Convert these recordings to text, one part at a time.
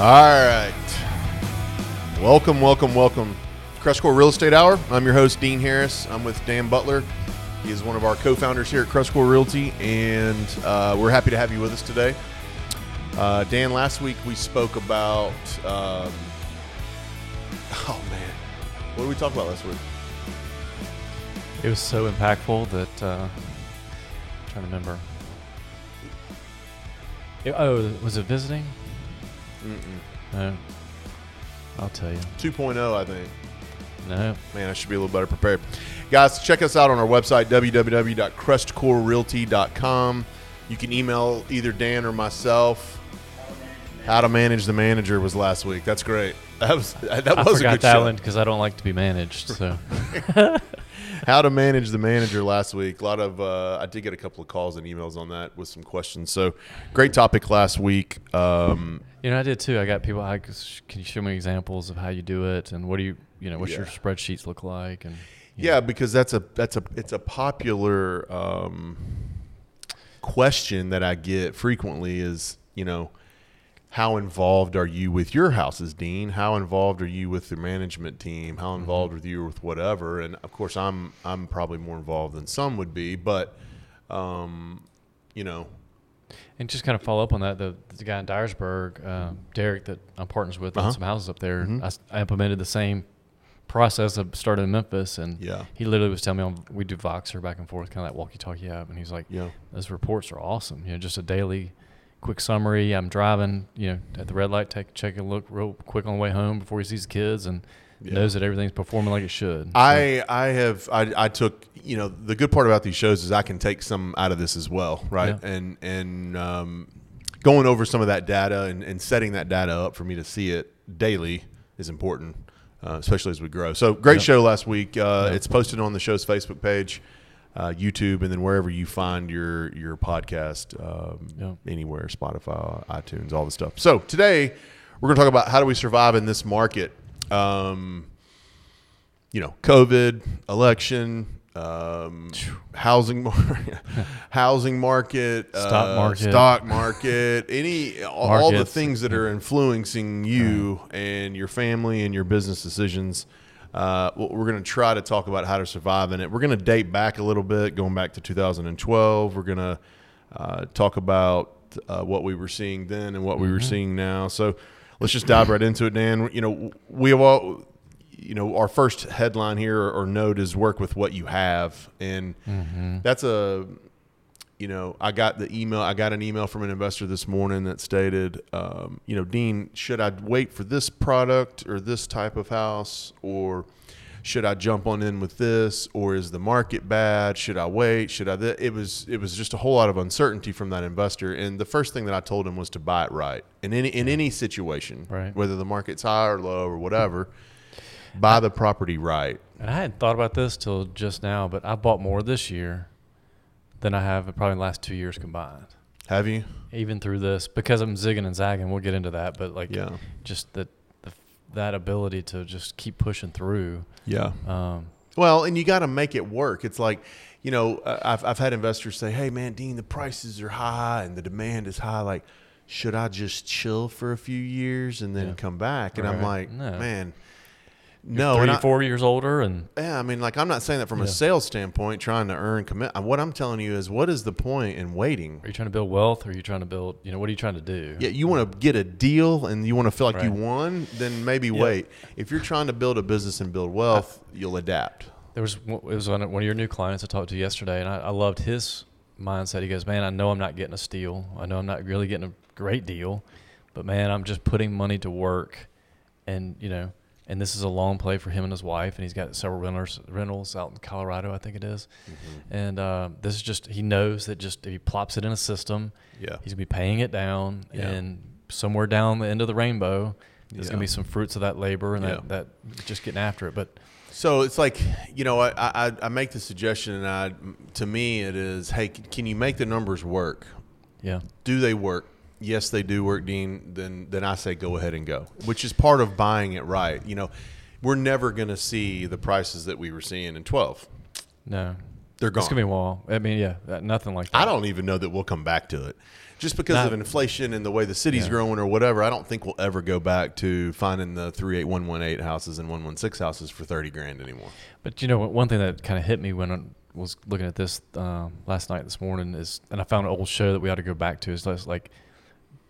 All right. Welcome, welcome, welcome. Crestcore Real Estate Hour. I'm your host, Dean Harris. I'm with Dan Butler. He is one of our co founders here at Crestcore Realty, and uh, we're happy to have you with us today. Uh, Dan, last week we spoke about. Um, oh, man. What did we talk about last week? It was so impactful that uh, I'm trying to remember. It- oh, was it visiting? Mm-mm. No. I'll tell you. 2.0, oh, I think. No. Man, I should be a little better prepared. Guys, check us out on our website, www.crestcorerealty.com. You can email either Dan or myself. How to manage the manager was last week. That's great. That was that I was a forgot good that show. one because I don't like to be managed. So How to manage the manager last week. A lot of uh, I did get a couple of calls and emails on that with some questions. So great topic last week. Um, you know, I did too. I got people. I, can you show me examples of how you do it and what do you, you know, what's your spreadsheets look like? And Yeah, know. because that's a that's a it's a popular um, question that I get frequently is you know how involved are you with your houses, Dean? How involved are you with the management team? How Mm-hmm. involved with you with whatever? And of course, I'm I'm probably more involved than some would be, but um, you know, And just kind of follow up on that, the, the guy in Dyersburg, uh, Derek, that I'm partners with Uh-huh. on some houses up there, Mhm. I I I implemented the same process of started in Memphis, and Yeah. he literally was telling me on, we do Voxer back and forth, kind of that walkie-talkie app, and he's like, yeah, those reports are awesome. You know, just a daily, quick summary. I'm driving, you know, at the red light, take check a look real quick on the way home before he sees the kids, and Yeah. knows that everything's performing like it should. I I have I, I took you know the good part about these shows is I can take some out of this as well, right? Yeah. And and um, going over some of that data and, and setting that data up for me to see it daily is important, uh, especially as we grow. So great Yep. show last week. Uh. It's posted on the show's Facebook page, uh, YouTube, and then wherever you find your your podcast, um, Yep. anywhere, Spotify, iTunes, all the stuff. So today we're going to talk about how do we survive in this market. Um, you know, COVID, election, um, housing market, housing market, Stock uh, market. stock market, any all, all the things that are influencing you and your family and your business decisions. Uh, we're going to try to talk about how to survive in it. We're going to date back a little bit, going back to 2012. We're going to uh, talk about uh, what we were seeing then and what we were seeing now. So let's just dive right into it, Dan. You know, we have all, you know, our first headline here or, or note is work with what you have, and that's a, you know, I got the email. I got an email from an investor this morning that stated, um, you know, Dean, should I wait for this product or this type of house, or should I jump on in with this, or is the market bad? Should I wait? Should I? Th-? It was it was just a whole lot of uncertainty from that investor, and the first thing that I told him was to buy it right in any in any situation, Right. whether the market's high or low or whatever. Buy the property right. And I hadn't thought about this till just now, but I bought more this year than I have in probably the last two years combined. Have you? Even through this, because I'm zigging and zagging. We'll get into that, but like, Yeah. just that that ability to just keep pushing through. Yeah. Um, Well, and you got to make it work. It's like, you know, uh, I've, I've had investors say, hey, man, Dean, the prices are high and the demand is high. Like, should I just chill for a few years and then Yeah. come back? And I'm like, No. man, no. three, and I- four years older, and yeah, I mean, like, I'm not saying that from a sales standpoint, trying to earn commit. Uh, what I'm telling you is, what is the point in waiting? are you trying to build wealth, or are you trying to build? You know, what are you trying to do? Yeah, you want to get a deal and you want to feel like you won, then maybe Yeah. wait. If you're trying to build a business and build wealth, you'll adapt. There was it was one of one of your new clients I talked to yesterday, and I, I loved his mindset. He goes, "Man, I know I'm not getting a steal. I know I'm not really getting a great deal, but man, I'm just putting money to work, and you know, and this is a long play for him and his wife, and he's got several renters rentals out in Colorado, I think it is. and uh, this is just he knows that just if he plops it in a system, Yeah. he's gonna be paying it down, Yeah. and somewhere down the end of the rainbow, there's Yeah. gonna be some fruits of that labor and Yeah. that, that just getting after it, but." So it's like you know, I, I I make the suggestion, and I to me it is, hey, can you make the numbers work? Yeah. Do they work? Yes, they do work, Dean. Then then I say go ahead and go, which is part of buying it right. You know, we're never going to see the prices that we were seeing in twelve. No. They're It's gone. gonna be a wall. I mean, yeah, that- nothing like that. I don't even know that we'll come back to it. Just because Not- of inflation and the way the city's Yeah. growing or whatever, I don't think we'll ever go back to finding the 38118 houses and 116 houses for 30 grand anymore. But you know, one thing that kind of hit me when I was looking at this um, last night, this morning is, and I found an old show that we ought to go back to. Is like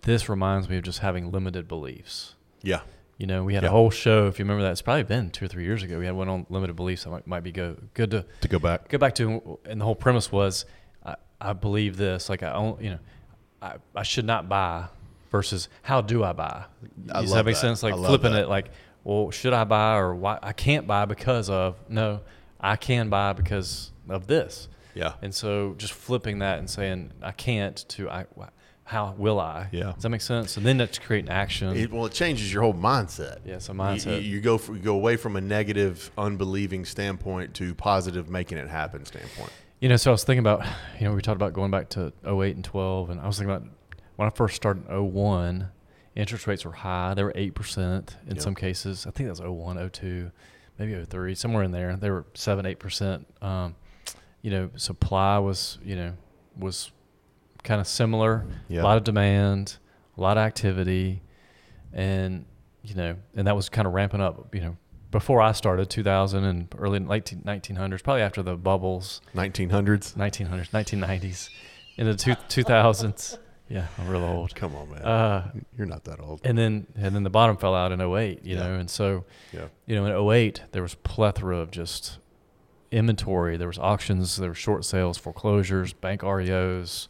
this reminds me of just having limited beliefs. Yeah. You know, we had Yeah. a whole show. If you remember that, it's probably been two or three years ago. We had one on limited beliefs. That might, might be go, good to To go back. go back to. And the whole premise was, I, I believe this. Like I, own, you know, I, I should not buy versus how do I buy? I Does that make that. sense? Like flipping that. it, like, well, should I buy or why I can't buy because of no, I can buy because of this. Yeah. And so just flipping that and saying I can't to I, how will I? Yeah. Does that make sense? And then that's creating action. It, well, it changes your whole mindset. Yeah, it's a mindset. You, you go for, you go away from a negative, unbelieving standpoint to positive, making it happen standpoint. You know, so I was thinking about, you know, we talked about going back to 08 and 12, and I was thinking about when I first started in 01, interest rates were high. They were 8% in Yep. some cases. I think that was 01, 02, maybe 03, somewhere in there. They were 7, 8%. Um, you know, supply was, you know, was kind of similar. Yeah. A lot of demand, a lot of activity, and, you know, and that was kind of ramping up, you know, before I started, 2000 and early late 1900s, probably after the bubbles. 1900s. 1900s, 1990s, into two, 2000s. Yeah, I'm real old. Come on, man. Uh, You're not that old. and then and then the bottom fell out in 08, you Yeah. know, and so Yeah. you know in 08 there was plethora of just inventory. There was auctions, there were short sales, foreclosures, bank REOs.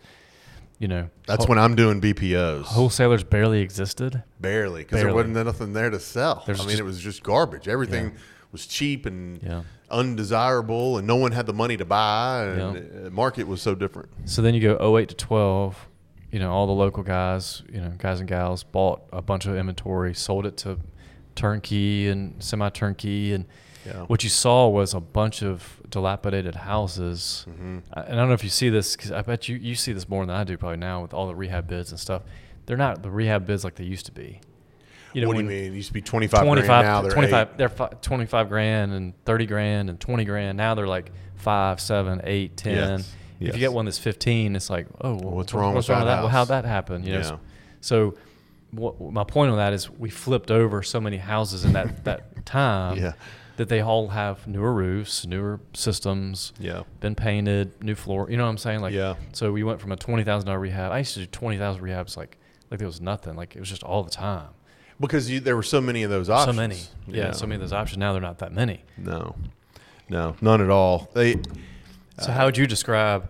You know, That's whole- when I'm doing BPOs. wholesalers barely existed. Barely, because there wasn't nothing there to sell. There's I mean, just- it was just garbage. Everything Yeah. was cheap and Yeah. undesirable, and no one had the money to buy. And Yeah. the market was so different. So then you go 08 to 12, you know, all the local guys, you know, guys and gals bought a bunch of inventory, sold it to turnkey and semi turnkey. And Yeah. what you saw was a bunch of dilapidated houses. Mm-hmm. I- And I don't know if you see this, because I bet you, you see this more than I do probably now with all the rehab bids and stuff. They're not the rehab bids like they used to be. You know, what do you mean? It used to be 25, 25, grand. Now they're 25 eight. they're fi- 25 grand and 30 grand and 20 grand. Now they're like five, seven, eight, 10. Yes. If Yes. you get one that's 15, it's like, oh, well, What's wrong What's with wrong that with that? Well, how'd that happen? You know, Yeah. so what, my point on that is we flipped over so many houses in that, that time Yeah. That they all have newer roofs, newer systems, Yeah. been painted, new floor. You know what I'm saying? Like, Yeah. so we went from a $20,000 rehab. I used to do 20,000 rehabs like, like it was nothing. Like it was just all the time. Because you, there were so many of those options. So many. Yeah, so many of those options. Now they're not that many. No, no, none at all. They So how would you describe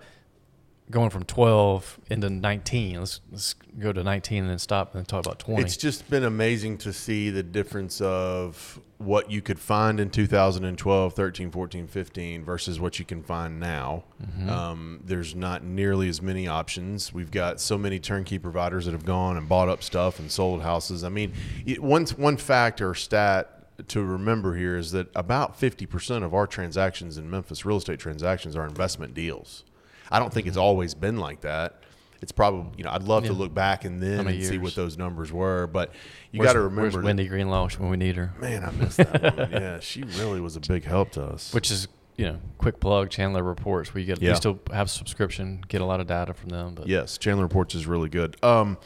going from 12 into 19? Let's let's go to 19 and then stop and then talk about 20. It's just been amazing to see the difference of what you could find in 2012, 13, 14, 15 versus what you can find now. Um, there's not nearly as many options. We've got so many turnkey providers that have gone and bought up stuff and sold houses. I mean, it, one, one fact or stat to remember here is that about 50% of our transactions in Memphis, real estate transactions, are investment deals. I don't think it's always been like that. It's probably, you know, I'd love to look back and then and see what those numbers were, but you got to remember. Where's Wendy Greenlaw when we need her? Man, I miss that woman. Yeah, she really was a big help to us. Which is, you know, quick plug Chandler Reports. We get Yeah. we still have a subscription, get a lot of data from them. But yes, Chandler Reports is really good. Um,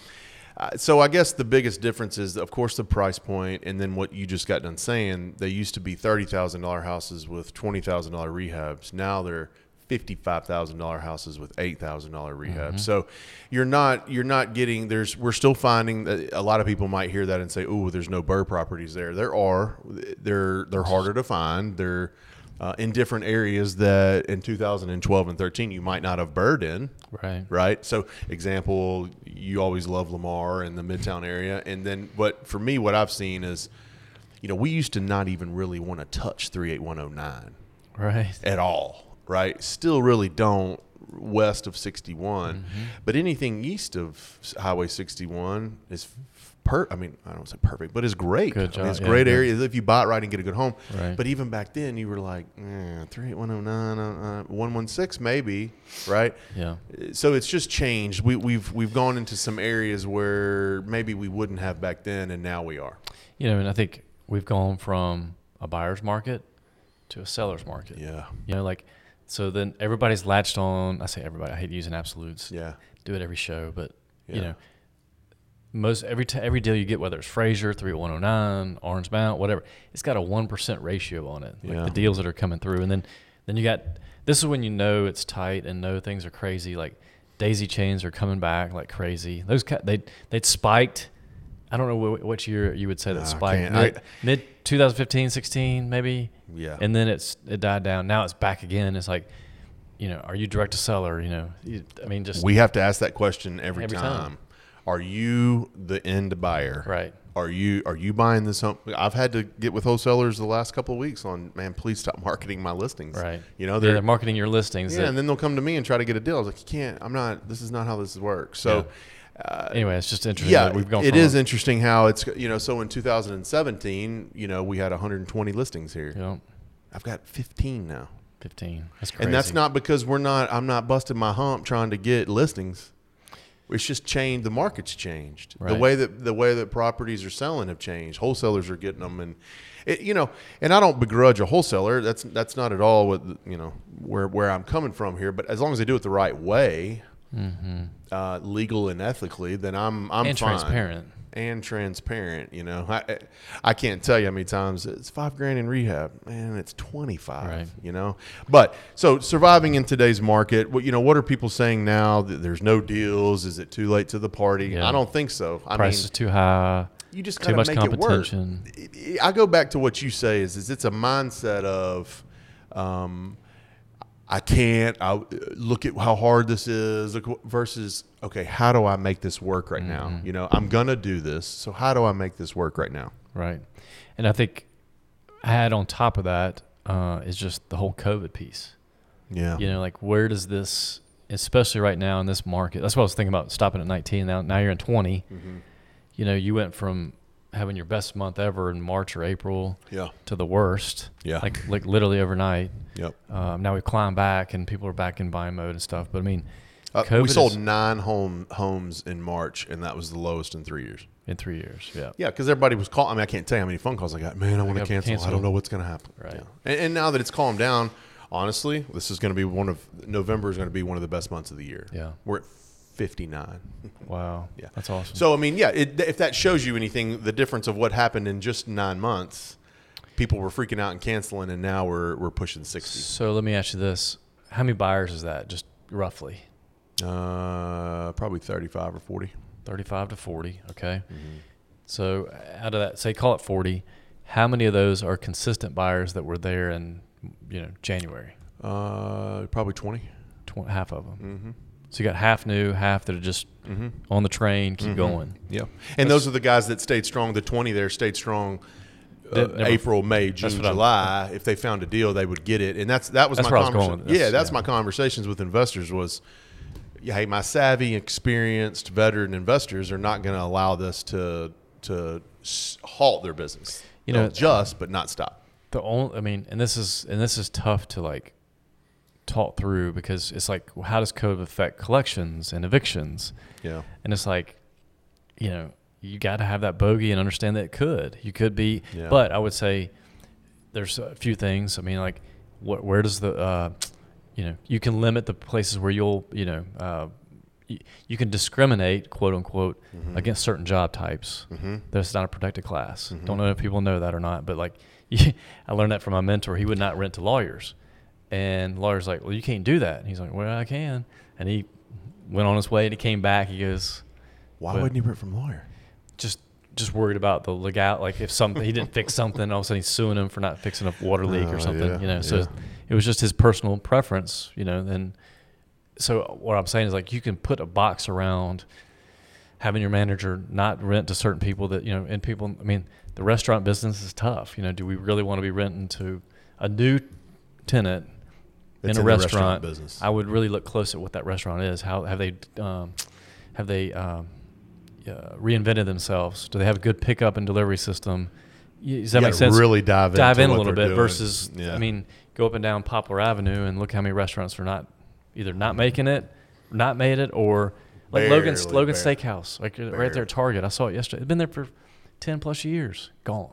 so I guess the biggest difference is, of course, the price point, and then what you just got done saying. They used to be thirty thousand dollar houses with twenty thousand dollar rehabs. Now they're fifty-five thousand dollar houses with eight thousand dollar rehabs. So you're not you're not getting there's we're still finding that a lot of people might hear that and say, "Oh, there's no BRRRR properties there." There are. They're they're harder to find. They're uh, in different areas that in 2012 and 13 you might not have bird in right. right? So, example, you always love Lamar in the Midtown area, and then, but for me, what I've seen is, you know, we used to not even really want to touch 38109 Right. at all, right? Still really don't west of 61, Mm-hmm. but anything east of Highway 61 is per. I mean, I don't say perfect, but it's great. Good I mean, it's yeah, great yeah. areas if you buy it right and get a good home. Right. But even back then, you were like, eh, 38109, uh, uh, 116 maybe, right? Yeah. so it's just changed. We, we've we've gone into some areas where maybe we wouldn't have back then, and now we are. You know, and I think we've gone from a buyer's market to a seller's market. Yeah, You know, like So then everybody's latched on. I say everybody. I hate using absolutes. Yeah. Do it every show, but Yeah. you know, most every t- every deal you get, whether it's Frayser, three one zero nine, Orange Mound, whatever, it's got a one percent ratio on it. Like Yeah. the deals that are coming through, and then then you got this is when you know it's tight and know things are crazy. Like daisy chains are coming back like crazy. Those they they'd spiked. I don't know what, what year you would say that I spiked. Mid, I- mid 2015, 16 maybe. Yeah. And then it's it died down. Now it's back again. It's like, you know, are you direct to seller? You know, you, I mean, just we have to ask that question every, Every time. time. Are you the end buyer? right. Are you are you buying this home? I've had to get with wholesalers the last couple of weeks on man. Please stop marketing my listings. Right. You know they're, they're marketing your listings. yeah, that- and then they'll come to me and try to get a deal. I was like, you can't. I'm not. This is not how this works. So. Uh, anyway, it's just interesting. yeah, that we've gone. it is interesting how it's you know. So in 2017, you know, we had 120 listings here. Know, I've got 15 now, 15. That's crazy. and that's not because we're not. I'm not busting my hump trying to get listings. It's just changed. The market's changed. The way that the way that properties are selling have changed. Wholesalers are getting them, and it, you know, and I don't begrudge a wholesaler. That's that's not at all what you know where where I'm coming from here. But as long as they do it the right way, uh, legal and ethically, then I'm I'm Mm-hmm. and fine. transparent. and transparent. You know, I I can't tell you how many times it's five grand in rehab, man. It's twenty five. Right. You know, but so surviving in today's market, what you know, what are people saying now? That there's no deals. Is it too late to the party? Yeah. I don't think so. I Price mean, is too high. you just too much make it work. competition. I go back to what you say is, is it's a mindset of, um, I can't. I look at how hard this is. Versus okay, how do I make this work right now? Mm-hmm. You know, I'm gonna do this. So how do I make this work right now? Right. And I think add on top of that uh, is just the whole COVID piece. Yeah. You know, like where does this, especially right now in this market? That's what I was thinking about stopping at 19. Now, now you're in 20. Mm-hmm. You know, you went from having your best month ever in March or April Yeah. to the worst. Yeah. Like like literally overnight. Yep. Um, now we've climbed back and people are back in buying mode and stuff. But I mean, Uh, we sold is- nine home homes in March, and that was the lowest in three years. in three years, yeah. Yeah, because everybody was calling. I mean, I can't tell you how many phone calls I got. Man, I want to gotta cancel. I don't know what's going to happen. Right. Yeah. And, and now that it's calmed down, honestly, this is going to be one of November is going to be one of the best months of the year. Yeah. We're at 59. Wow. Yeah. That's awesome. So I mean, yeah, it, if that shows you anything, the difference of what happened in just nine months, people were freaking out and canceling, and now we're we're pushing 60. So let me ask you this: How many buyers is that, just roughly? Uh, probably 35 or 40. Thirty-five to forty. Okay. Mm-hmm. So out of that, say call it forty. How many of those are consistent buyers that were there in, you know, January? Uh, probably 20. Tw- half of them. Mm-hmm. So you got half new, half that are just Mm-hmm. on the train, keep going. Yeah, and those are the guys that stayed strong. The twenty there stayed strong. Uh, never- April, May, June, July. If they found a deal, they would get it, and that's that was That's my where was going conversation. Yeah, that's yeah. my conversations with investors was, yeah, hey, my savvy, experienced, veteran investors are not going to allow this to to s- halt their business. You They'll know- adjust but not stop. The only, I mean, and this is and this is tough to like talk through because it's like, well, how does COVID affect collections and evictions? Yeah, And it's like, you know, you got to have that bogey and understand that it could. You could be, Yeah. but I would say there's a few things. I mean, like, what, where does the, uh, you know, you can limit the places where you'll, you know, uh, you, you can discriminate, quote unquote, Mm-hmm. against certain job types. Mhm. That's not a protected class. Mm-hmm. Don't know if people know that or not, but like, I learned that from my mentor. He would not rent to lawyers. And lawyer's like, well, you can't do that. And he's like, well, I can. And he went on his way and he came back. He goes, why wouldn't he rent from lawyer? just just worried about the legal like if something he didn't fix something all of a sudden he's suing him for not fixing a water leak Oh, or something yeah, you know so yeah. it was just his personal preference you know and so what i'm saying is like you can put a box around having your manager not rent to certain people that you know and people i mean the restaurant business is tough you know do we really want to be renting to a new tenant in a the restaurant, business. I would really look close at what that restaurant is. How have they um, have they um, uh, reinvented themselves? Do they have a good pickup and delivery system? Does that You make sense? Really dive in. Dive in a little bit doing. versus, Yeah. I mean, go up and down Poplar Avenue and look how many restaurants are not either not making it, not made it, or like Logan's Barely, Logan's barely. Steakhouse, like uh, right there at Target. I saw it yesterday. It's been there for ten plus years. Gone.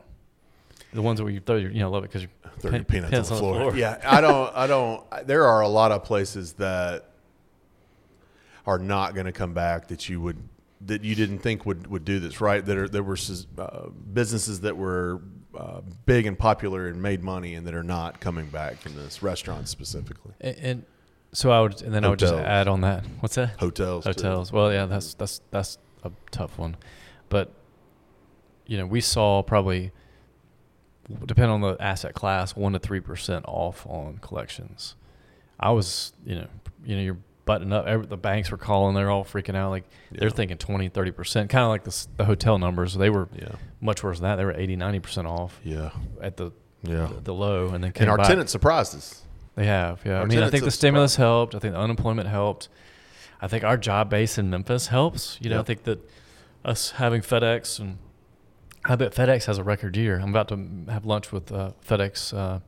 The ones where you throw your, you know, love it because Throw your your peanuts on the floor. Yeah. Yeah, I don't. I don't. There are a lot of places that are not going to come back that you would that you didn't think would would do this. Right? That are there were uh, businesses that were uh, big and popular and made money and that are not coming back from this. restaurant specifically, And, and so I would, and then I would just add on that. What's that? hotels. too. Hotels. Well, yeah, that's that's that's a tough one, but you know, we saw probably depending on the asset class, one to three percent off on collections. I was, you know, you know, you're buttoning up. Every, the banks were calling; they're all freaking out. Like they're thinking 20, 30 percent, kind of like the the hotel numbers. They were Yeah. much worse than that. They were 80, 90 percent off Yeah. at the Yeah. the, the low, and then came And our back. tenants surprised us. They have, yeah. Our I mean, I think the stimulus helped. I think the unemployment helped. I think our job base in Memphis helps. You know, I think that us having FedEx and I bet FedEx has a record year. I'm about to have lunch with uh, FedEx, uh,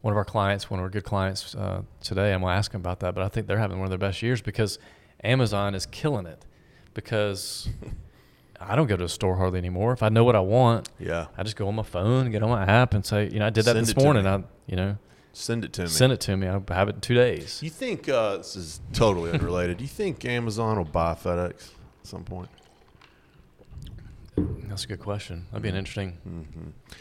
one of our clients, one of our good clients uh, today. I'm going to ask them about that, but I think they're having one of their best years because Amazon is killing it. Because I don't go to a store hardly anymore. If I know what I want, Yeah. I just go on my phone, get on my app, and say, you know, I did that Send this morning. I, you know, Send it to me. send it to me. I'll have it in two days. You think uh, this is totally unrelated? Do you think Amazon will buy FedEx at some point? That's a good question. That'd be an interesting.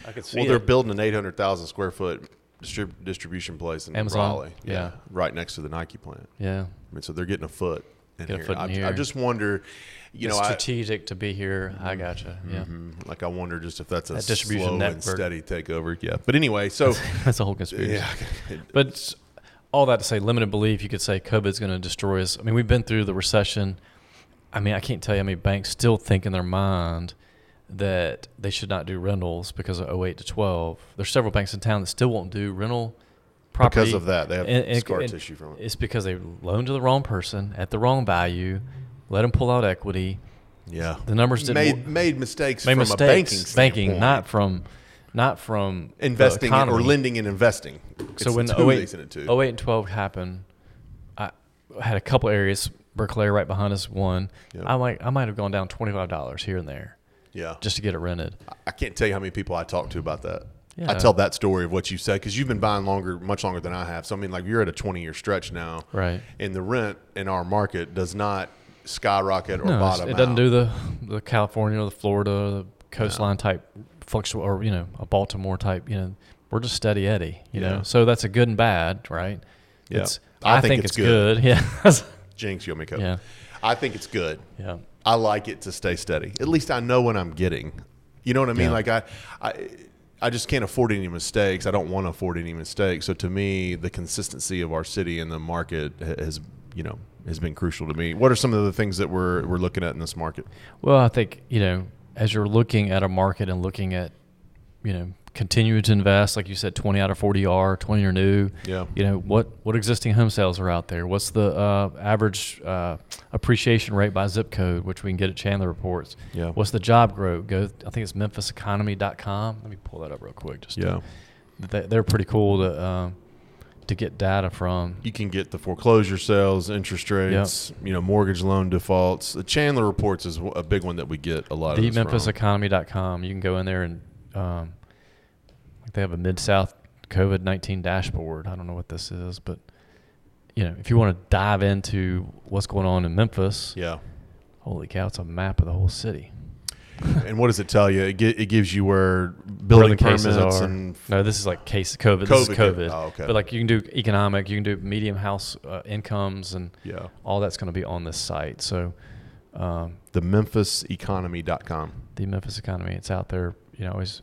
I could see Mm-hmm. Well, they're it. building an 800,000 square foot distrib- distribution place in Amazon? Raleigh. Yeah. right next to the Nike plant. yeah, I mean, so they're getting a foot in Get a foot in I, here. I just wonder, you it's know, I, strategic to be here. I gotcha. Yeah, Mhm. like I wonder just if that's a That distribution slow and steady takeover. Yeah, but anyway, so that's a whole conspiracy. yeah, But all that to say, limited belief. You could say COVID's going to destroy us. I mean, we've been through the recession. I mean, I can't tell you how many banks still think in their mind that they should not do rentals because of 08 to 12. There's several banks in town that still won't do rental property because of that they have And- and- scar and tissue from it. It's because they loaned to the wrong person at the wrong value, let them pull out equity. Yeah, The numbers didn't made wo- made mistakes made from mistakes. a banking banking, not from, not from investing or lending and investing. So when it's 08, they it 08 and 12 happened, I had a couple areas. Berkeley right behind us, one. Yep. I might I might have gone down twenty five dollars here and there yeah, just to get it rented. I can't tell you how many people I talk to about that. Yeah. I tell that story of what you said because you've been buying longer, much longer than I have. So I mean, like you're at a 20 year stretch now, Right. and the rent in our market does not skyrocket or No, bottom. it doesn't out. do the the California or the Florida, or the coastline type fluctuate or you know a Baltimore type. You know, we're just steady Eddie. You Yeah. know, so that's a good and bad, right? Yeah. It's, I I, think think, it's it's good. Yeah. Jinx, you owe me a yeah. I think it's good. Yeah. I like it to stay steady. At least I know what I'm getting. You know what I mean? Yeah. Like I, I, I just can't afford any mistakes. I don't want to afford any mistakes. So to me, the consistency of our city and the market has, you know, has been crucial to me. What are some of the things that we're we're looking at in this market? Well, I think you know, as you're looking at a market and looking at, you know, continuing to invest, like you said, 20 out of 40 are 20 are new. Yeah. You know what what existing home sales are out there? What's the uh, average uh, appreciation rate by zip code, which we can get at Chandler reports? Yeah. What's the job growth? Go. I think it's MemphisEconomy.com. Let me pull that up real quick. Just Yeah. they, they're pretty cool to um, to get data from. You can get the foreclosure sales, interest rates, you know, mortgage loan defaults. The Chandler reports is a big one that we get a lot of. this from. TheMemphisEconomy.com. You can go in there and um, they have a Mid South COVID nineteen dashboard. I don't know what this is, but you know, if you want to dive into what's going on in Memphis, Yeah. holy cow, it's a map of the whole city. And what does it tell you? It, gi- it gives you where Where building the cases permits are. and No, this is like case COVID. This is COVID. COVID. Oh, okay. But like you can do economic, you can do medium house uh, incomes, and yeah, all that's going to be on this site. So um, the MemphisEconomy.com. the Memphis economy, it's out there. You know, always.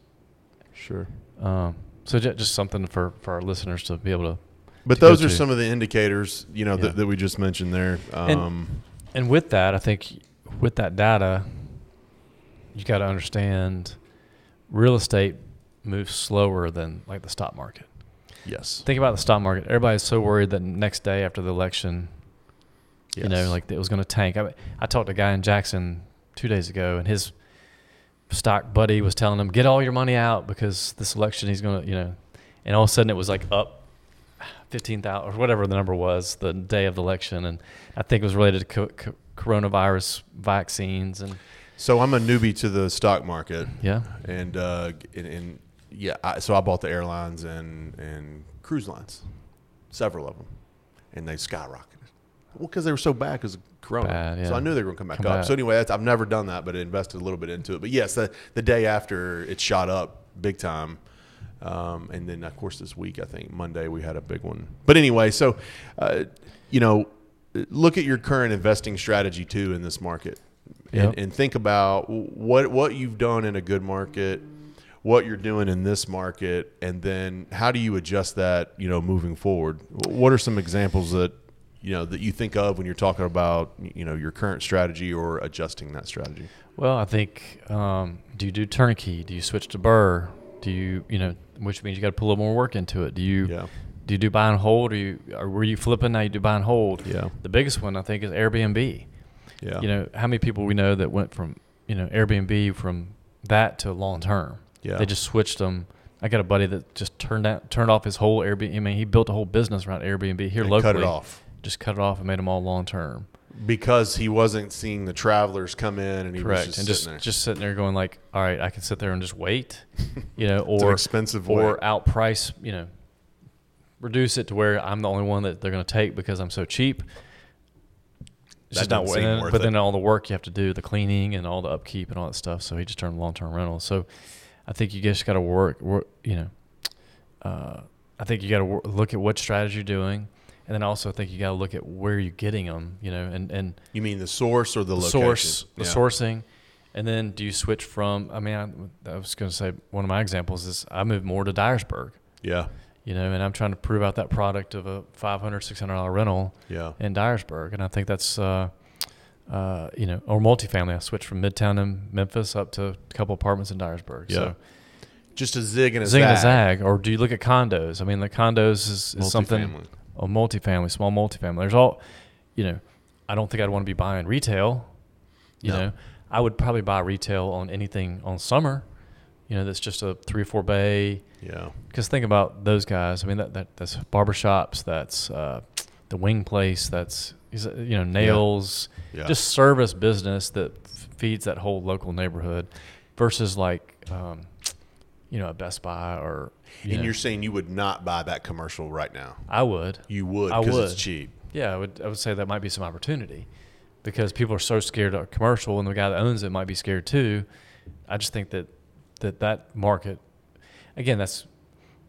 Sure. Um, so ju- just something for, for our listeners to be able to But to those are to. some of the indicators, you know, Yeah. that, that we just mentioned there. And- Um, And with that, I think with that data, you got to understand real estate moves slower than like the stock market. yes. Think about the stock market. Everybody's so worried that next day after the election, you know, like it was going to tank. I, I talked to a guy in Jackson two days ago, and his stock buddy was telling him, "Get all your money out because this election he's going to, you know." And all of a sudden, it was like up fifteen thousand or whatever the number was the day of the election, and I think it was related to co- co- coronavirus vaccines and So I'm a newbie to the stock market, yeah, and uh, and, and yeah, I, so I bought the airlines and and cruise lines, several of them, and they skyrocketed. Well, because they were so bad because Corona. Bad, yeah. So I knew they were going to come back Come up. back. So anyway, that's, I've never done that, but I invested a little bit into it. But yes, the the day after it shot up big time. Um, and then, of course, this week, I think Monday, we had a big one. But anyway, so, uh, you know, look at your current investing strategy too in this market and, Yep. and think about what, what you've done in a good market, what you're doing in this market, and then how do you adjust that, you know, moving forward? What are some examples that, you know, that you think of when you're talking about, you know, your current strategy or adjusting that strategy? Well, I think um, do you do turnkey? Do you switch to BRRRR? Do you you know which means you got to put a little more work into it? Do you Yeah. do you do buy and hold? Or you or were you flipping? Now you do buy and hold. Yeah. The biggest one I think is Airbnb. Yeah. You know how many people we know that went from you know Airbnb from that to long term. Yeah. They just switched them. I got a buddy that just turned out turned off his whole Airbnb. I mean, he built a whole business around Airbnb here And locally. cut it off. Just cut it off and made them all long term. because he wasn't seeing the travelers come in and he Correct. was just and sitting just there. just sitting there going like, all right, I can sit there and just wait, you know, or expensive or way. outprice, you know, reduce it to where I'm the only one that they're going to take because I'm so cheap. It's That just not then- worth but it. then all the work you have to do, the cleaning and all the upkeep and all that stuff. So he just turned long term rental. So I think you just got to work, work, you know, uh, I think you got to look at what strategy you're doing. And then also I think you got to look at where you're getting them, you know, and, and you mean the source or the, the location? source, the sourcing, and then do you switch from? I mean, I, I was going to say one of my examples is I moved more to Dyersburg, Yeah. you know, and I'm trying to prove out that product of a 500 600 dollar rental Yeah. in Dyersburg, and I think that's. Uh, uh, you know, or multifamily. I switched from Midtown in Memphis up to a couple apartments in Dyersburg. Yeah. So Just a zig and a zing zag. and a zag, or do you look at condos? I mean, the condos is, is something A multifamily, small multifamily. There's all, you know, I don't think I'd want to be buying retail. You No. know, I would probably buy retail on anything on summer. You know, that's just a three or four bay. Yeah. Because think about those guys. I mean, that, that that's barbershops. That's uh, the wing place. That's is you know nails. Yeah. Just service business that f- feeds that whole local neighborhood, versus like, um, you know, a Best Buy or. You and you're saying you would not buy that commercial right now? I would. You would because it's cheap. Yeah, I would. I would say that might be some opportunity, because people are so scared of commercial, and the guy that owns it might be scared too. I just think that that that market, again, that's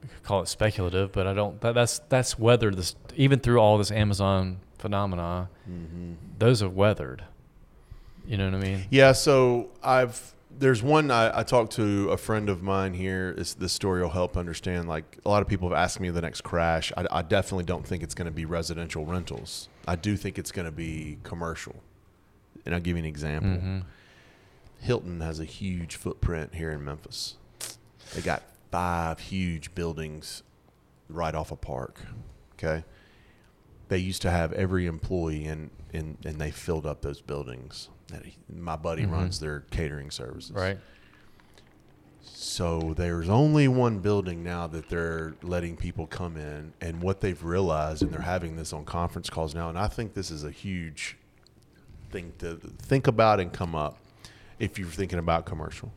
we could call it speculative, but I don't. That, that's that's weathered this even through all this Amazon phenomena. Mm-hmm. Those have weathered. You know what I mean? Yeah. So I've there's one I, I talked to a friend of mine here. This, this story will help understand. Like a lot of people have asked me the next crash. I, I definitely don't think it's going to be residential rentals. I do think it's going to be commercial. And I'll give you an example. hmm Hilton has a huge footprint here in Memphis. They got five huge buildings right off a park. Okay. They used to have every employee in, in and they filled up those buildings. That he- My buddy Mhm. runs their catering services. Right. So there's only one building now that they're letting people come in, and what they've realized, and they're having this on conference calls now, and I think this is a huge thing to think about and come up if you're thinking about commercial.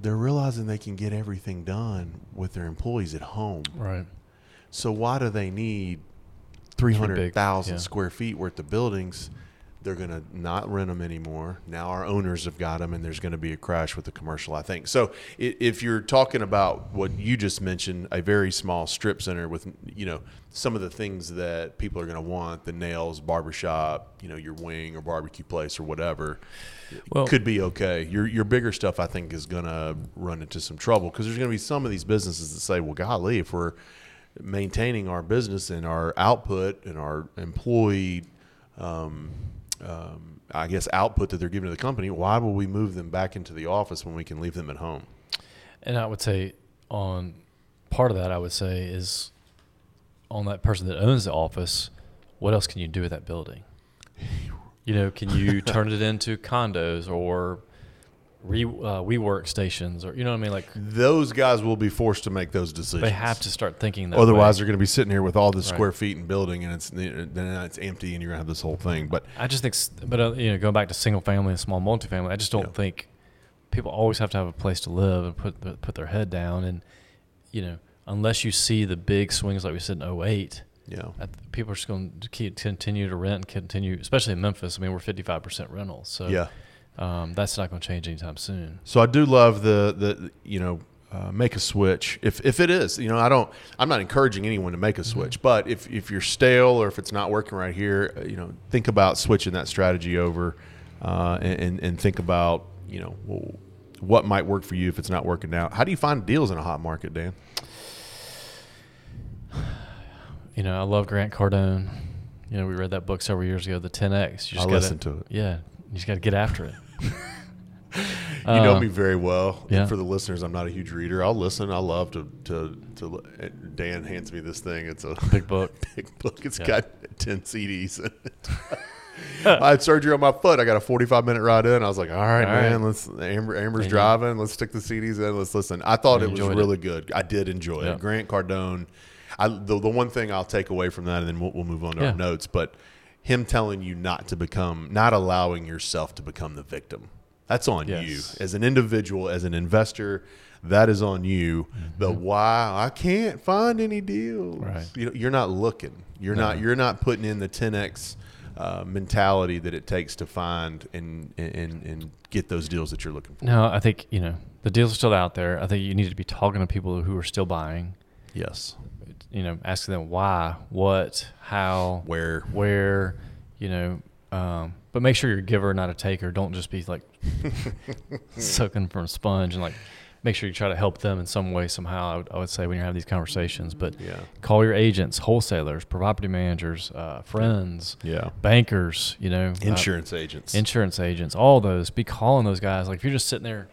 They're realizing they can get everything done with their employees at home. Right. So why do they need three hundred thousand yeah. square feet worth of buildings? They're going to not rent them anymore. Now our owners have got them, and there's going to be a crash with the commercial. I think so. If you're talking about what you just mentioned, a very small strip center with you know some of the things that people are going to want, the nails, barbershop, you know, your wing or barbecue place or whatever, Well- could be okay. Your your bigger stuff, I think, is going to run into some trouble because there's going to be some of these businesses that say, "Well, golly, if we're maintaining our business and our output and our employee, um, um, I guess, output that they're giving to the company, why will we move them back into the office when we can leave them at home?" And I would say on part of that, I would say is on that person that owns the office, what else can you do with that building? You know, can you turn it into condos or re uh, WeWork stations or you know what I mean? Like Those guys will be forced to make those decisions. they have to start thinking that. Otherwise, way. they're going to be sitting here with all this Right. square feet and building, and it's then it's empty, and you're going to have this whole thing. But I just think, but uh, you know, going back to single family and small multifamily, I just don't Yeah. think people always have to have a place to live and put put their head down. And you know, unless you see the big swings like we said in 08, Yeah. People are just going to keep continue to rent and continue, especially in Memphis. I mean, we're 55% rentals, so Yeah. Um, that's not going to change anytime soon. So I do love the the you know uh, make a switch if if it is you know I don't I'm not encouraging anyone to make a switch but if if you're stale or if it's not working right here uh, you know think about switching that strategy over uh, and, and think about you know what might work for you if it's not working out. How do you find deals in a hot market, Dan? You know, I love Grant Cardone. You know, we read that book several years ago, the 10X. You I gotta, listened to it. Yeah, you just got to get after it. You know Uh, me very well. yeah. And for the listeners, I'm not a huge reader. I'll listen. I love to to to. Dan hands me this thing. It's a Big book. big book. It's Yeah. got ten CDs in it. I had surgery on my foot. I got a 45 minute ride in. I was like, all right, All man, right. let's. Amber, Amber's driving. Let's stick the CDs in. Let's listen. I thought it was enjoyed it. really good. I did enjoy Yeah. it. Grant Cardone. I the, the one thing I'll take away from that, and then we'll, we'll move on to Yeah. our notes. But him telling you not to become, not allowing yourself to become the victim. That's on Yes. you as an individual, as an investor. That is on you. The why I can't find any deals. Mm-hmm. Right. You know, you're not looking. You're No. not. You're not putting in the 10x uh, mentality that it takes to find and, and and get those deals that you're looking for. No, I think, you know, the deals are still out there. I think you need to be talking to people who are still buying, Yes. You know, asking them why, what, how, Where? where, you know, um, but make sure you're a giver, not a taker. Don't just be like sucking from a sponge and like make sure you try to help them in some way, somehow. I would, I would say when you're having these conversations, but Yeah. call your agents, wholesalers, property managers, uh, friends, Yeah. bankers, you know, uh, Insurance agents. insurance agents, all those. Be calling those guys. Like if you're just sitting there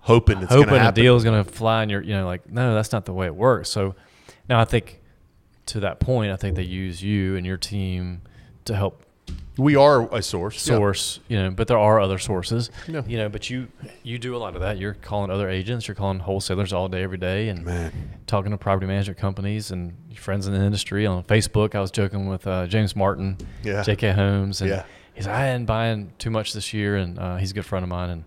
hoping it's hoping a deal is going to fly and you're you know like no that's not the way it works so now i think to that point i think they use you and your team to help We are a source. Yeah. source you know but there are other sources Yeah. you know but you you do a lot of that you're calling other agents you're calling wholesalers all day every day and Man. talking to property management companies and your friends in the industry on facebook i was joking with uh, james martin Yeah. jk holmes and Yeah. he's like, i ain't buying too much this year and uh, he's a good friend of mine and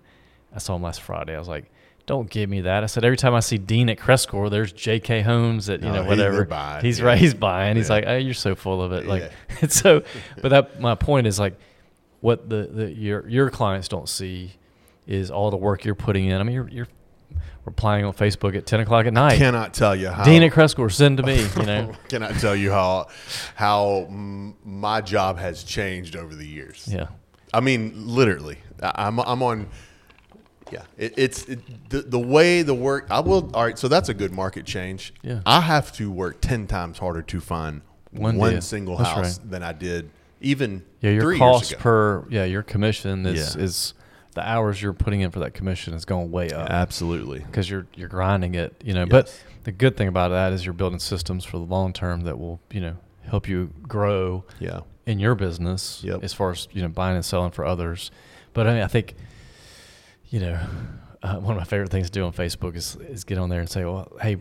i saw him last friday i was like don't give me that. I said every time I see Dean at Crestcore, there's J.K. Holmes at you Oh, know whatever. buying, he's yeah. right. He's buying. He's Yeah. like, oh, you're so full of it. Like, Yeah. so, but that my point is like, what the, the your your clients don't see is all the work you're putting in. I mean, you're you're replying on Facebook at ten o'clock at night. Cannot tell you how. Dean at Crestcore, send to me. You know, cannot tell you how how my job has changed over the years. yeah, I mean, literally. I'm I'm on. Yeah, it, it's it, the the way the work. I will. All right, so that's a good market change. Yeah. I have to work ten times harder to find One one, single That's house right. than I did even yeah. Your three cost per yeah, your commission is Yeah. is the hours you're putting in for that commission is going way up. Absolutely. because you're you're grinding it, you know. But the good thing about that is you're building systems for the long term that will, you know, help you grow Yeah. in your business Yep. as far as you know buying and selling for others. But I mean, I think, you know, uh, one of my favorite things to do on Facebook is is get on there and say, well, hey.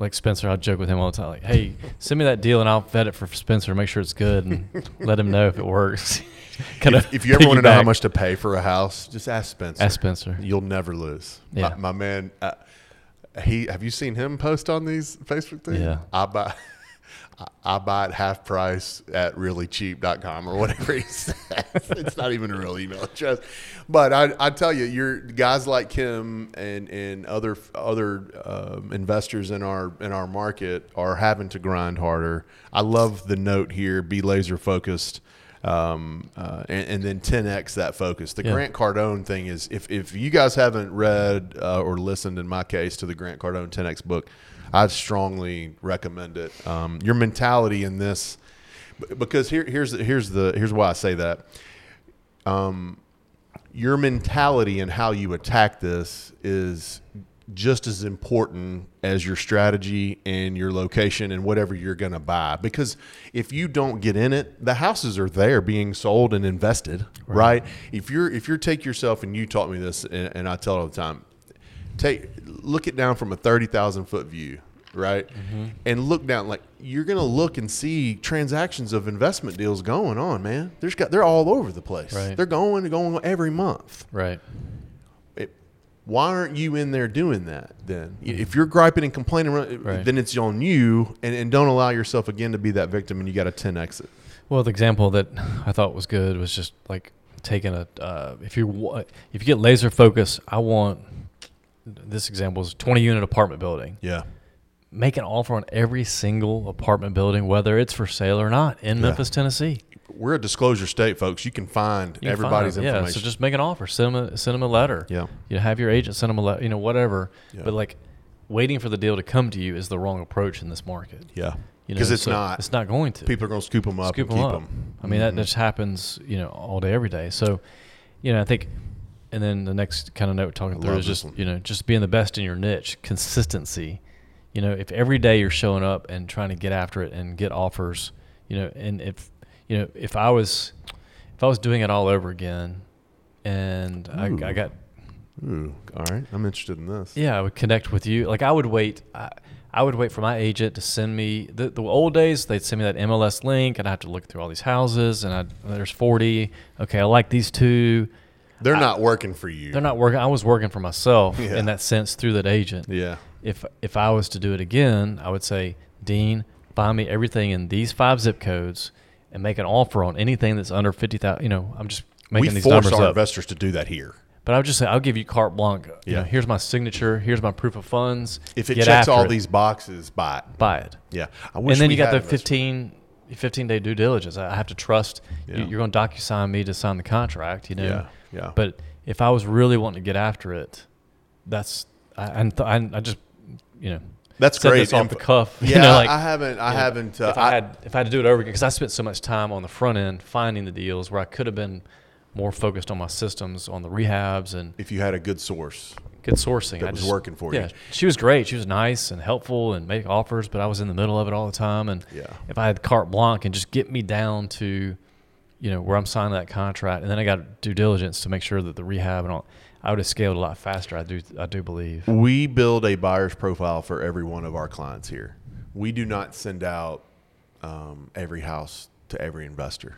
Like Spencer, I joke with him all the time. Like, hey, send me that deal and I'll vet it for Spencer, make sure it's good, and let him know if it works. kind If, if you ever want to know how much to pay for a house, just ask Spencer. ask Spencer. You'll never lose. Yeah. My, my man, uh, he have you seen him post on these Facebook things? Yeah. I buy I- buy it half price at reallycheap.com or whatever he says. it's not even a real email address. But I, I tell you, you're guys like him and, and other other um, investors in our in our market are having to grind harder. I love the note here: be laser focused, um, uh, and, and then 10x that focus. The Yeah. Grant Cardone thing is if if you guys haven't read uh, or listened, in my case, to the Grant Cardone 10x book, I'd strongly recommend it. Um, your mentality in this, because here here's here's the here's why I say that. Um, your mentality and how you attack this is just as important as your strategy and your location and whatever you're going to buy because if you don't get in it the houses are there being sold and invested right, if you're if you're take yourself and you taught me this and, and I tell it all the time take look it down from a 30,000 foot view right Mm-hmm. and look down like you're going to look and see transactions of investment deals going on man there's got they're all over the place Right. they're going going every month Right. it, why aren't you in there doing that then? If you're griping and complaining, Right. then it's on you, and, and don't allow yourself again to be that victim, and you got a 10 exit. Well, the example that I thought was good was just like taking a uh, if you if you get laser focus, I want this example is 20 unit apartment building. Yeah. Make an offer on every single apartment building, whether it's for sale or not, in Yeah. Memphis, Tennessee. We're a disclosure state, folks. You can find You can everybody's find- information. Yeah, so just make an offer. Send them a, send them a letter. yeah. You have your agent send them a letter. You know, whatever. Yeah. But like, waiting for the deal to come to you is the wrong approach in this market. Yeah. You know, Because it's so not. It's not going to. People are going to scoop them up scoop and them keep up. them. I mean, that mm-hmm. just happens, you know, all day, every day. So, you know, I think, and then the next kind of note talking through is just, one. you know, just being the best in your niche, consistency. You know, if every day you're showing up and trying to get after it and get offers, you know, and if, you know, if I was, if I was doing it all over again, and I, I got Ooh, all right. I'm interested in this. yeah, I would connect with you. Like I would wait. I, I would wait for my agent to send me the, the old days. They'd send me that MLS link, and I have to look through all these houses. And I there's 40. Okay, I like these two. They're I- not working for you. They're not working. I was working for myself Yeah. in that sense through that agent. Yeah. If if I was to do it again, I would say, Dean, find me everything in these five zip codes and make an offer on anything that's under fifty thousand. You know, I'm just making we these force numbers our up. investors to do that here. But I would just say, I'll give you carte blanche. You Yeah. know, here's my signature. Here's my proof of funds. If it Get checks all it. these boxes, buy it. buy it. Yeah. I wish And then you got the investors. 15, 15 day due diligence. I have to trust Yeah. you, you're going to DocuSign me to sign the contract, you know. Yeah. Yeah. But if I was really wanting to get after it, that's I and I, I just you know That's great. this off the cuff. Yeah, you know, like I haven't. I haven't. Uh, if I, had if I had to do it over again because I spent so much time on the front end finding the deals where I could have been more focused on my systems, on the rehabs and if you had a good source good sourcing. that I was just, working for yeah, you. she was great. She was nice and helpful and make offers, but I was in the middle of it all the time. And Yeah. if I had carte blanche and just get me down to, you know, where I'm signing that contract, and then I got due diligence to make sure that the rehab and all, I would have scaled a lot faster. I do, I do believe. We build a buyer's profile for every one of our clients here. We do not send out um, every house to every investor.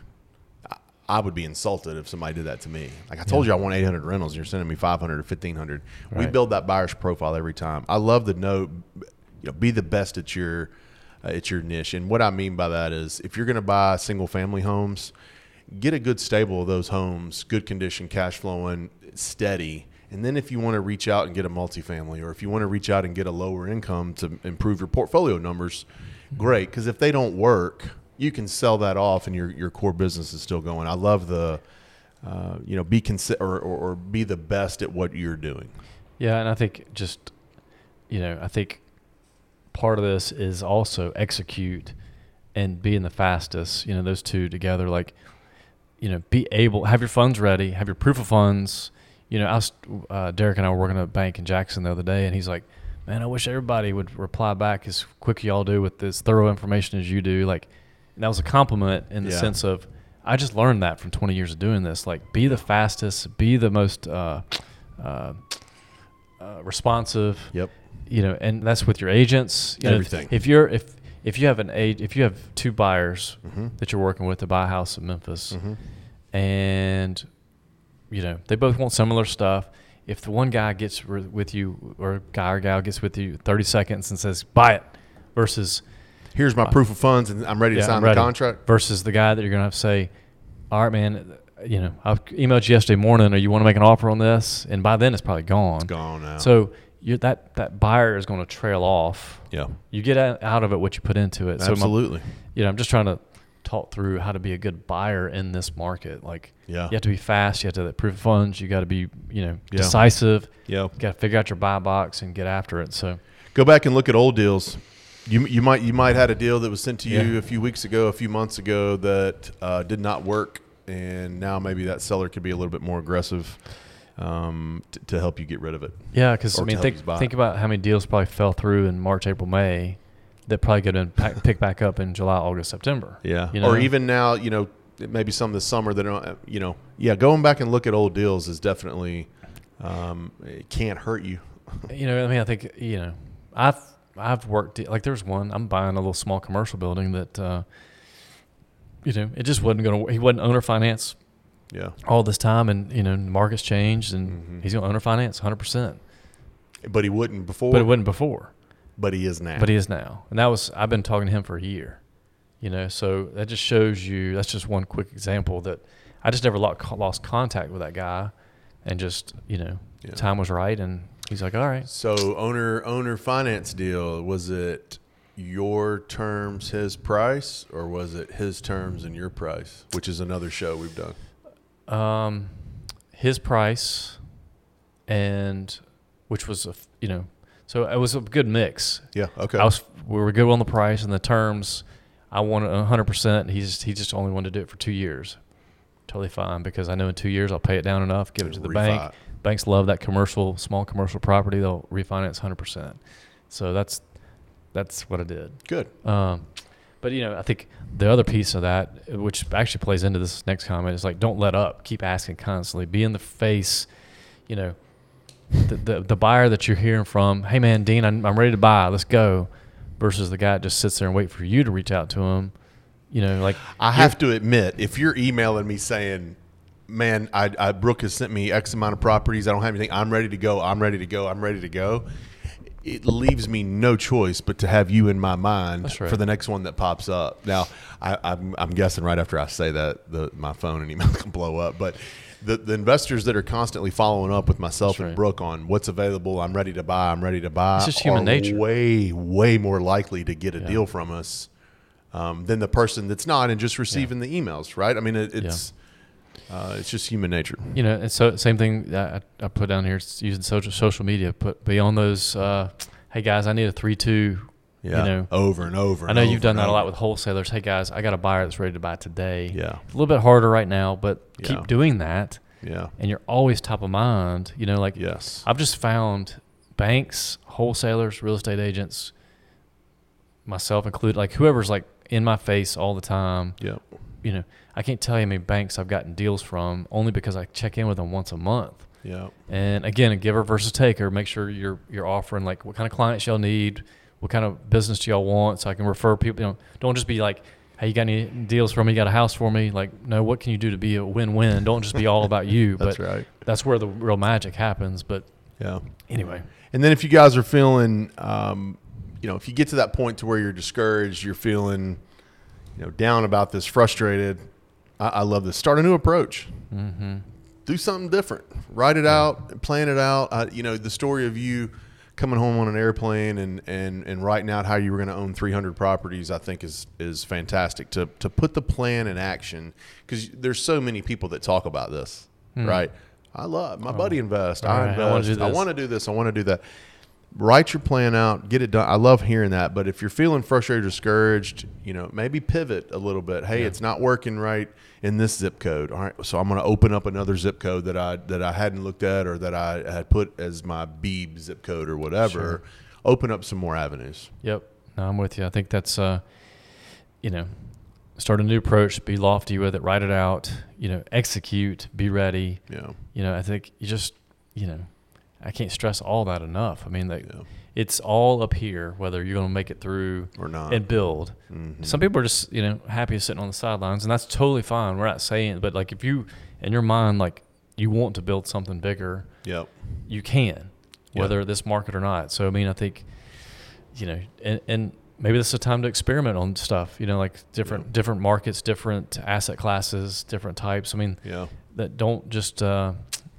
I, I would be insulted if somebody did that to me. Like I told you, I want 800 rentals. And you're sending me 500 or 1500. We build that buyer's profile every time. I love the note. You know, be the best at your uh, at your niche. And what I mean by that is, if you're going to buy single family homes, get a good stable of those homes, good condition, cash flowing, steady. And then if you want to reach out and get a multifamily, or if you want to reach out and get a lower income to improve your portfolio numbers, great. Because if they don't work, you can sell that off, and your your core business is still going. I love the, uh, you know, be consi- or, or, or be the best at what you're doing. Yeah, and I think just, you know, I think part of this is also execute and being the fastest. You know, those two together, like, you know, be able have your funds ready, have your proof of funds. You know, I was uh, Derek and I were working at a bank in Jackson the other day, and he's like, "Man, I wish everybody would reply back as quick y'all do with as thorough information as you do." Like, and that was a compliment in the Yeah. sense of I just learned that from 20 years of doing this. Like, be the fastest, be the most uh, uh, uh, responsive. Yep. You know, and that's with your agents. You know, if- Everything. if you're if if you have an age, if you have two buyers Mm-hmm. that you're working with to buy a house in Memphis, Mm-hmm. and you know they both want similar stuff. If the one guy gets re- with you, or guy or gal gets with you 30 seconds and says buy it, versus Here's my Uh, proof of funds, and I'm ready to sign I'm the contract. versus the guy that you're gonna have to say, all right, man, you know I emailed you yesterday morning, or you want to make an offer on this, and by then it's probably gone. It's gone now. So you that that buyer is going to trail off. yeah, You get out of it what you put into it. So my- absolutely. you know, I'm just trying to talk through how to be a good buyer in this market. Like, Yeah. you have to be fast. You have to have proof of funds. You got to be, you know, Yeah. decisive. Yeah. You got to figure out your buy box and get after it. So, Go back and look at old deals. You, you might you might had a deal that was sent to you Yeah. a few weeks ago, a few months ago that uh, did not work, and now maybe that seller could be a little bit more aggressive um, t- to help you get rid of it. yeah, because I mean, think help you buy think about how many deals probably fell through in March, April, May that probably could have been pack, picked back up in July, August, September. Yeah, You or even now, you know, maybe some this summer that don't, you know, yeah, going back and look at old deals is definitely um, it can't hurt you. You know, I mean, I think you know, I've I've worked like there's one. I'm buying a little small commercial building that, uh, you know, it just wasn't going to. He wasn't owner finance. Yeah. all this time, and you know, the market's changed, and Mhm. he's going to owner finance 100. percent But he wouldn't before. But it wasn't before. but he is now. But he is now, and that was I've been talking to him for a year. You know, so that just shows you. That's just one quick example that I just never lost, lost contact with that guy, and just you know, Yeah. time was right, and he's like, all right, So owner owner finance deal was it your terms his price or was it his terms and your price, which is another show we've done. Um, his price, and which was a you know, so it was a good mix. Yeah. Okay. I was we were good on the price and the terms. I wanted 100. percent He just he just only wanted to do it for two years. Totally fine because I know in two years I'll pay it down enough, give it to the Refi. bank. Banks love that commercial, small commercial property. They'll refinance 100. percent So that's that's what I did. Good. Um, but you know, I think the other piece of that, which actually plays into this next comment, is like don't let up. Keep asking constantly. Be in the face. You know, the the, the buyer that you're hearing from. Hey man, Dean, I'm, I'm ready to buy. Let's go. Versus the guy that just sits there and wait for you to reach out to him. You know, like I have to admit, if you're emailing me saying, "Man, I, I Brooke has sent me X amount of properties. I don't have anything. I'm ready to go. I'm ready to go. I'm ready to go," it leaves me no choice but to have you in my mind right. for the next one that pops up. Now, I, I'm, I'm guessing right after I say that, the, my phone and email can blow up, but. The, the investors that are constantly following up with myself That's and right. Brooke on what's available, I'm ready to buy, I'm ready to buy, It's just human are nature. way, way more likely to get a Yeah. deal from us um, than the person that's not and just receiving the emails, right? I mean, it, it's uh, it's just human nature. you know, and so same thing I, I put down here it's using social social media. Put beyond those. Uh, hey guys, I need a three two. Yeah, You know, over and over. I know and you've done that a lot with wholesalers. Hey guys, I got a buyer that's ready to buy today. Yeah, a little bit harder right now, but Yeah. keep doing that, yeah, and you're always top of mind. You know, like yes, I've just found banks, wholesalers, real estate agents, myself included, like whoever's like in my face all the time. yeah, You know, I can't tell you how many banks I've gotten deals from only because I check in with them once a month. yeah, And again, a giver versus taker. Make sure you're you're offering like what kind of clients y'all need, what kind of business do y'all want, so I can refer people. You know, don't just be like, hey, you got any deals for me? You got a house for me? Like, no, what can you do to be a win-win? Don't just be all about you. that's but right. that's where the real magic happens. But Yeah, anyway, and then if you guys are feeling, um, you know, if you get to that point to where you're discouraged, you're feeling, you know, down about this, frustrated. I, I love this. Start a new approach. mm-hmm. do something different. Write it out, plan it out. Uh, you know, the story of you coming home on an airplane and, and, and writing out how you were going to own 300 properties, I think is is fantastic to to put the plan in action because there's so many people that talk about this, right? I love my buddy invest. I right, I invest. I want to do this. I want to do that. Write your plan out, get it done. I love hearing that. But if you're feeling frustrated, or discouraged, you know, maybe pivot a little bit. Hey, Yeah. it's not working right in this zip code. All right, so I'm going to open up another zip code that I that I hadn't looked at or that I had put as my Beeb zip code or whatever. Sure. Open up some more avenues. Yep. No, I'm with you. I think that's, uh, you know, start a new approach, be lofty with it, write it out, you know, execute, be ready. Yeah, You know, I think you just, you know, I can't stress all that enough. I mean, like, yeah, it's all up here, whether you're going to make it through or not. and build. Mhm. Some people are just, you know, happy sitting on the sidelines, and that's totally fine. We're not saying, but like, if you, in your mind, like, you want to build something bigger, Yep. you can, whether this market or not. So I mean, I think, you know, and, and maybe this is a time to experiment on stuff. You know, like different Yeah. different markets, different asset classes, different types. I mean, Yeah. that don't just uh,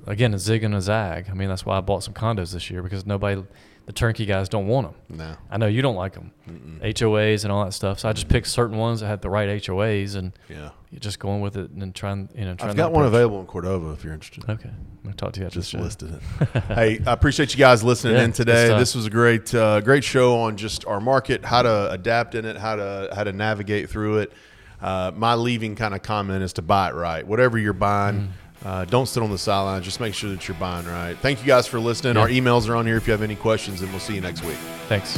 again a zig and a zag. I mean, that's why I bought some condos this year because nobody, the turnkey guys don't want them. No. I know you don't like them, Mm-mm. HOAs and all that stuff. So I just picked certain ones that had the right HOAs and Yeah. just going with it and trying, you know, trying I've got one approach. available in Cordova if you're interested. Okay, I'm gonna talk to you after just listed it. hey, I appreciate you guys listening Yeah, in today. This was a great, uh, great show on just our market, how to adapt in it, how to how to navigate through it. Uh, my leaving kind of comment is to buy it right. Whatever you're buying, Mm. Uh, don't sit on the sidelines. Just make sure that you're buying right. Thank you guys for listening. Yeah. Our emails are on here if you have any questions, and we'll see you next week. Thanks.